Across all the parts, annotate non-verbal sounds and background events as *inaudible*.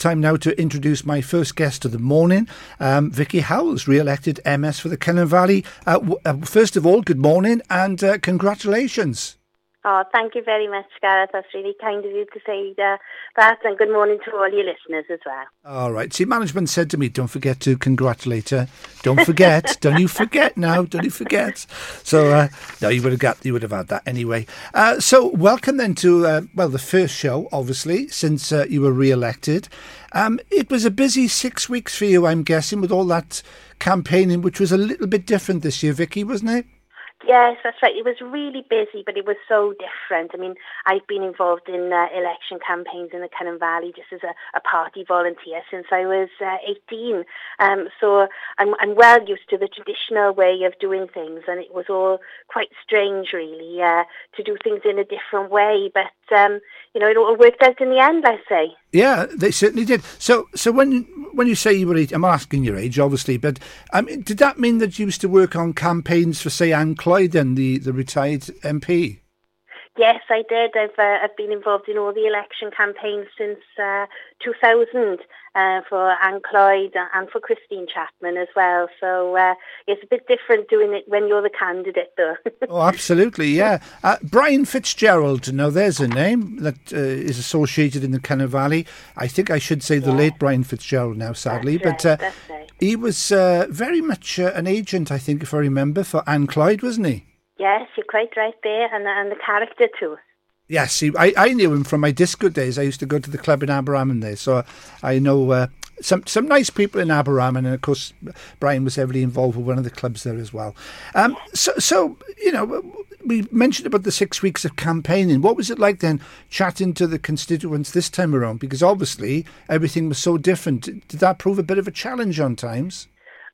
Time now to introduce my first guest of the morning, um, Vicky Howells, re-elected MS for the Cynon Valley. Uh, w- uh, first of all, good morning and uh, congratulations. Oh, thank you very much, Gareth. That's really kind of you to say uh, that, and good morning to all your listeners as well. All right. See, management said to me, "Don't forget to congratulate her. Don't forget. *laughs* don't you forget now. Don't you forget." So, uh, no, you would have got, you would have had that anyway. Uh, so, welcome then to uh, well, the first show, obviously, since uh, you were re-elected. Um, it was a busy six weeks for you, I'm guessing, with all that campaigning, which was a little bit different this year, Vicky, wasn't it? Yes, that's right. It was really busy, but it was so different. I mean, I've been involved in uh, election campaigns in the Cynon Valley just as a, a party volunteer since I was uh, 18. Um, so I'm, I'm well used to the traditional way of doing things, and it was all quite strange, really, uh, to do things in a different way. But um, you know, it all worked out in the end, I say. Yeah, they certainly did. So, so when when you say you were, I'm asking your age, obviously, but I mean, did that mean that you used to work on campaigns for, say, Anne Clwyd, then the the retired MP? Yes, I did. I've uh, I've been involved in all the election campaigns since uh, 2000 uh, for Anne Clwyd and for Christine Chapman as well. So uh, it's a bit different doing it when you're the candidate, though. *laughs* oh, absolutely, yeah. Uh, Brian Fitzgerald, now there's a name that uh, is associated in the Cynon Valley. I think I should say the yeah. late Brian Fitzgerald now, sadly, that's but right, right. he was very much an agent, I think, if I remember, for Anne Clwyd, wasn't he? Yes, you're quite right there, and, and the character too. Yes, I, I knew him from my disco days. I used to go to the club in Aberaman there, so I know uh, some some nice people in Aberaman, and of course Brian was heavily involved with one of the clubs there as well. Um, so, so you know, we mentioned about the six weeks of campaigning. What was it like then, chatting to the constituents this time around? Because obviously everything was so different. Did that prove a bit of a challenge on times?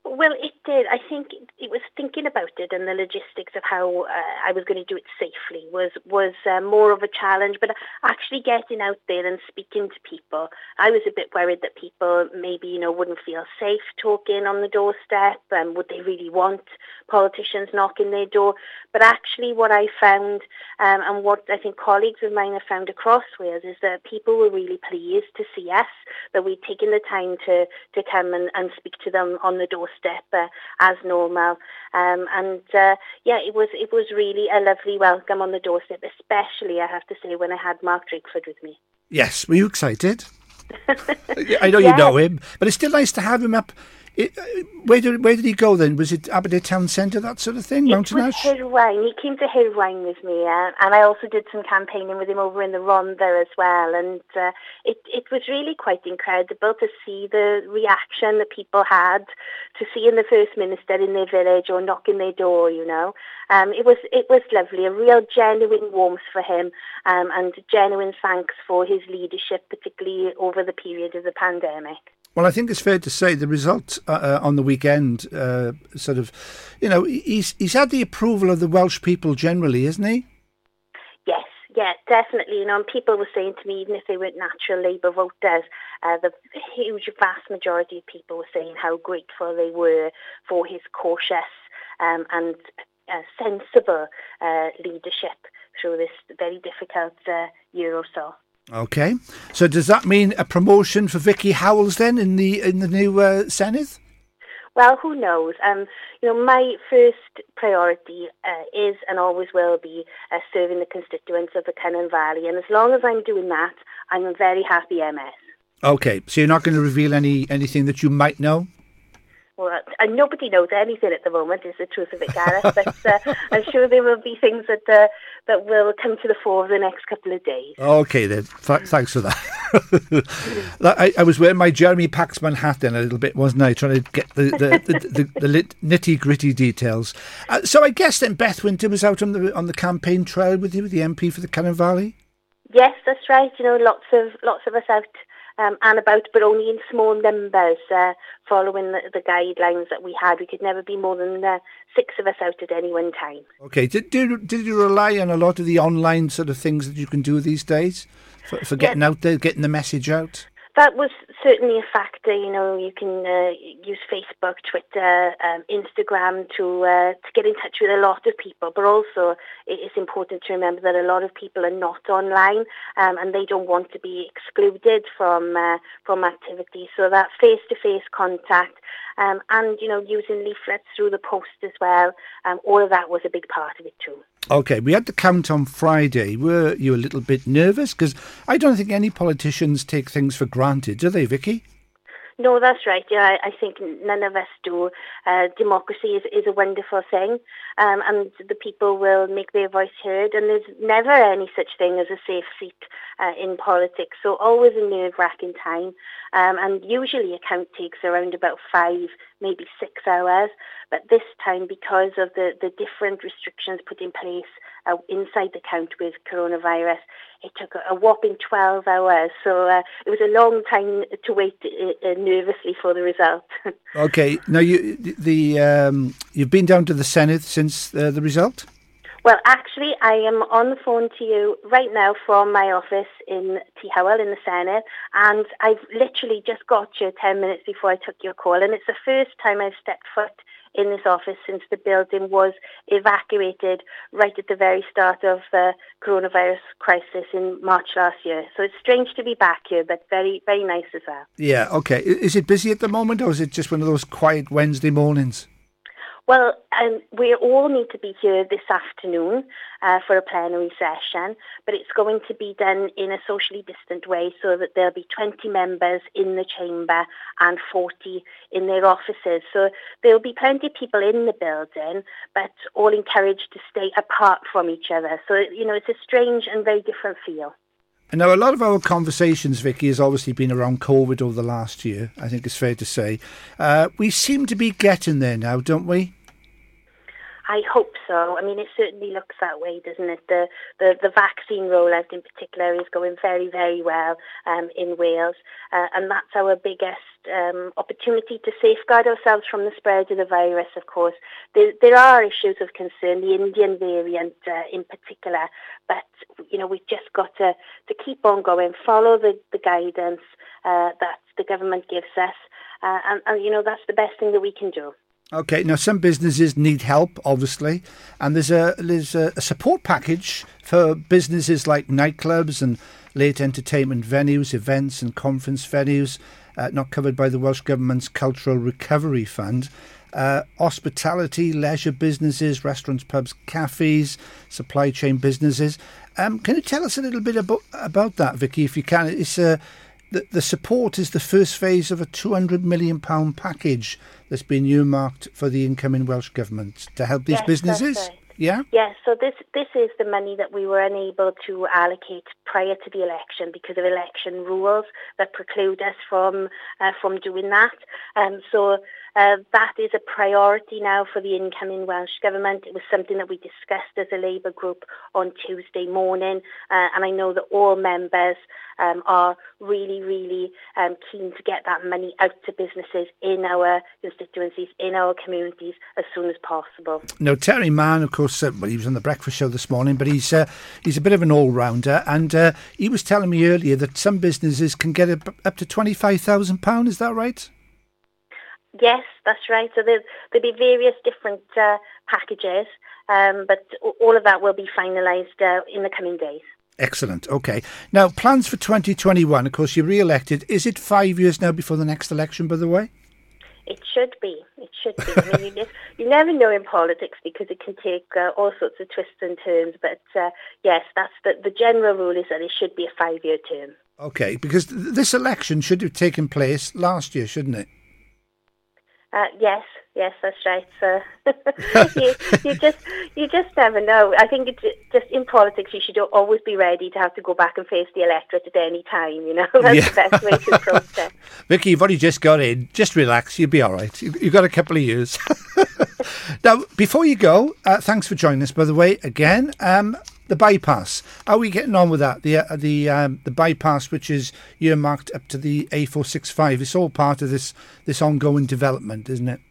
Well, it did. I think it was thinking about it and the logistics of how uh, I was going to do it safely was was uh, more of a challenge. But actually getting out there and speaking to people, I was a bit worried that people maybe you know wouldn't feel safe talking on the doorstep, and would they really want politicians knocking their door? But actually, what I found um, and what I think colleagues of mine have found across Wales is that people were really pleased to see us, that we'd taken the time to to come and, and speak to them on the doorstep step uh, as normal. Um, and uh, yeah, it was it was really a lovely welcome on the doorstep, especially I have to say when I had Mark Drakeford with me. Yes, were you excited? *laughs* I know you know him, but it's still nice to have him up it, uh, where did where did he go then? Was it Aberdare Town Centre, that sort of thing, Mountain Ash? He came to Hirwaun with me, uh, and I also did some campaigning with him over in the Rhondda as well. And uh, it it was really quite incredible to see the reaction that people had to seeing the First Minister in their village or knocking their door. You know, um, it was it was lovely, a real genuine warmth for him, um, and genuine thanks for his leadership, particularly over the period of the pandemic. Well, I think it's fair to say the result uh, uh, on the weekend, uh, sort of, you know, he's he's had the approval of the Welsh people generally, isn't he? Yes, yeah, definitely. You know, and people were saying to me, even if they weren't natural Labour voters, uh, the huge, vast majority of people were saying how grateful they were for his cautious um, and uh, sensible uh, leadership through this very difficult year or so. Okay, so does that mean a promotion for Vicky Howells then in the in the new uh, Senedd? Well, who knows? Um, you know, my first priority uh, is and always will be uh, serving the constituents of the Cynon Valley, and as long as I'm doing that, I'm a very happy MS. Okay, so you're not going to reveal any anything that you might know. Well, and nobody knows anything at the moment, is the truth of it, Gareth. but uh, I'm sure there will be things that uh, that will come to the fore over the next couple of days. Okay, then. Th- thanks for *laughs* that. I, I, was wearing my Jeremy Paxman hat then a little bit, wasn't I? Trying to get the the, the, the, nitty gritty details. Uh, so I guess then Beth Winter was out on the on the campaign trail with you, with the MP for the Cynon Valley. Yes, that's right. You know, lots of lots of us out um, and about, but only in small numbers, uh, following the, the, guidelines that we had. We could never be more than uh, six of us out at any one time. Okay. Did, did, did you rely on a lot of the online sort of things that you can do these days for, for getting yeah. out there, getting the message out? That was certainly a factor. You know, you can uh, use Facebook, Twitter, um, Instagram to uh, to get in touch with a lot of people. But also, it's important to remember that a lot of people are not online um, and they don't want to be excluded from uh, from activities. So that face-to-face contact um, and you know using leaflets through the post as well. Um, all of that was a big part of it too. Okay, we had the count on Friday. Were you a little bit nervous? Because I don't think any politicians take things for granted, do they, Vicky? No, that's right. Yeah, I, think none of us do. Uh, democracy is, is a wonderful thing, um, and the people will make their voice heard. And there's never any such thing as a safe seat uh, in politics. So always a nerve-wracking time. Um, and usually a count takes around about five, maybe six hours. But this time, because of the, the different restrictions put in place uh, inside the count with coronavirus, it took a, whopping 12 hours. So uh, it was a long time to wait uh, uh nervously for the result. *laughs* okay. Now, you, the um, you've been down to the Senedd since uh, the result? Well, actually, I am on the phone to you right now from my office in Tŷ Hywel in the Senedd, and I've literally just got you 10 minutes before I took your call, and it's the first time I've stepped foot in this office since the building was evacuated right at the very start of the coronavirus crisis in March last year. So it's strange to be back here, but very, very nice as well. Yeah, okay. Is it busy at the moment, or is it just one of those quiet Wednesday mornings? Well, um, we all need to be here this afternoon uh, for a plenary session, but it's going to be done in a socially distant way so that there'll be 20 members in the chamber and 40 in their offices. So there'll be plenty of people in the building, but all encouraged to stay apart from each other. So, you know, it's a strange and very different feel. And now, a lot of our conversations, Vicky, has obviously been around COVID over the last year. I think it's fair to say. Uh, we seem to be getting there now, don't we? I hope so. I mean, it certainly looks that way, doesn't it? The the, the vaccine rollout in particular is going very, very well um, in Wales, uh, and that's our biggest um, opportunity to safeguard ourselves from the spread of the virus. Of course, there, there are issues of concern, the Indian variant uh, in particular, but you know we've just got to to keep on going, follow the the guidance uh, that the government gives us, uh, and, and you know that's the best thing that we can do. Okay, now some businesses need help, obviously, and there's a there's a, a, support package for businesses like nightclubs and late entertainment venues, events and conference venues, uh, not covered by the Welsh Government's Cultural Recovery Fund. Uh, hospitality, leisure businesses, restaurants, pubs, cafes, supply chain businesses. Um, can you tell us a little bit about about that, Vicky, if you can? It's a the, the support is the first phase of a £200 million package that's been earmarked for the incoming Welsh Government to help these yes, businesses. Right. Yeah. Yes. So this this is the money that we were unable to allocate prior to the election because of election rules that preclude us from uh, from doing that. Um, so uh, that is a priority now for the incoming Welsh Government. It was something that we discussed as a Labour group on Tuesday morning, uh, and I know that all members um, are really, really um, keen to get that money out to businesses in our constituencies, in our communities, as soon as possible. Now, Terry Mann, of course, uh, well, he was on the breakfast show this morning, but he's uh, he's a bit of an all-rounder, and uh, he was telling me earlier that some businesses can get up to £25,000, is that right? Yes, that's right. So there, will be various different uh, packages, um, but all of that will be finalised uh, in the coming days. Excellent. Okay. Now, plans for 2021. Of course, you're re-elected. Is it five years now before the next election? By the way. It should be. It should be. I mean, you, you never know in politics because it can take uh, all sorts of twists and turns. But uh, yes, that's the, the general rule is that it should be a five-year term. Okay, because th- this election should have taken place last year, shouldn't it? Uh, yes, yes, that's right. So *laughs* *laughs* you, you just you just never know. I think it's just in politics you should always be ready to have to go back and face the electorate at any time. You know *laughs* that's yeah. the best way to approach it. Vicky, you've only just got in. Just relax. You'll be all right. You've got a couple of years. now, before you go, uh, thanks for joining us. By the way, again. Um, the bypass. Are we getting on with that? The uh, the um, the bypass, which is earmarked up to the A465. It's all part of this this ongoing development, isn't it?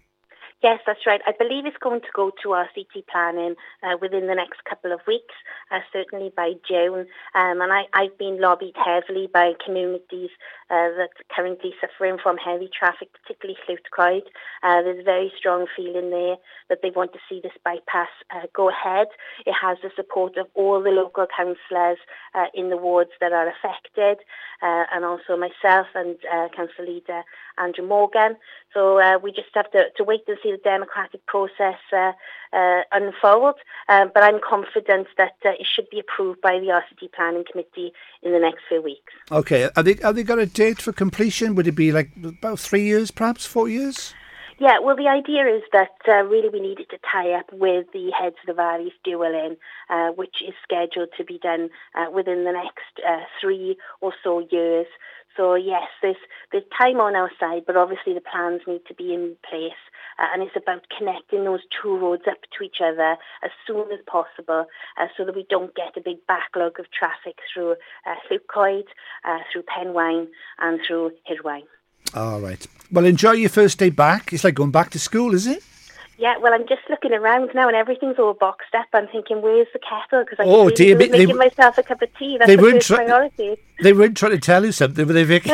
Yes, that's right. I believe it's going to go to our RCT planning uh, within the next couple of weeks, uh, certainly by June. Um, and I, I've been lobbied heavily by communities uh, that are currently suffering from heavy traffic, particularly Llwyd uh, There's a very strong feeling there that they want to see this bypass uh, go ahead. It has the support of all the local councillors uh, in the wards that are affected, and also myself and Council Leader Andrew Morgan. So we just have to, to wait and see the democratic process uh, uh, unfold. Um, but I'm confident that uh, it should be approved by the RCT Planning Committee in the next few weeks. Okay. Are they, have they got a date for completion? Would it be like about three years, perhaps four years? Yeah, well, the idea is that uh, really we needed to tie up with the Heads of the Valleys dualing, uh, which is scheduled to be done uh, within the next uh, three or so years. So yes, there's there's time on our side, but obviously the plans need to be in place, uh, and it's about connecting those two roads up to each other as soon as possible, uh, so that we don't get a big backlog of traffic through uh, Llwyd, uh, through Penywaun, and through Hirwaun. All right. Well, enjoy your first day back. It's like going back to school, is it? Yeah, well, I'm just looking around now, and everything's all boxed up. I'm thinking, where's the kettle? Because I oh, dear, making they, myself a cup of tea. That's they the first priority. They weren't trying to tell you something, were they, Vicky?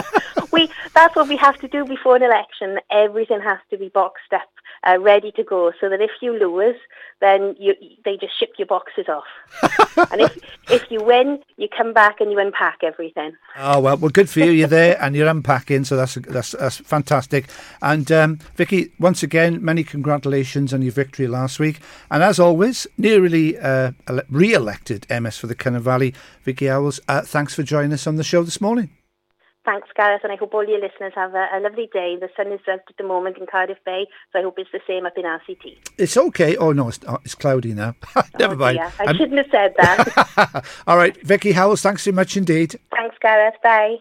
*laughs* we that's what we have to do before an election. Everything has to be boxed up, uh, ready to go, so that if you lose, then you, they just ship your boxes off. *laughs* and if if you win, you come back and you unpack everything. Oh well, well, good for you. You're there and you're unpacking, so that's that's that's fantastic. And um, Vicky, once again, many congratulations on your victory last week. And as always, nearly uh, re-elected MS for the Cynon Valley, Vicky Howells. Uh, thanks for joining us on the show this morning. Thanks, Gareth, and I hope all your listeners have a, a lovely day. The sun is out at the moment in Cardiff Bay, so I hope it's the same up in RCT. It's okay. Oh, no, it's, oh, it's cloudy now. *laughs* Oh, Never oh, mind. I I'm... shouldn't have said that. *laughs* all right, Vicky Howells, thanks so much indeed. Thanks, Gareth. Bye.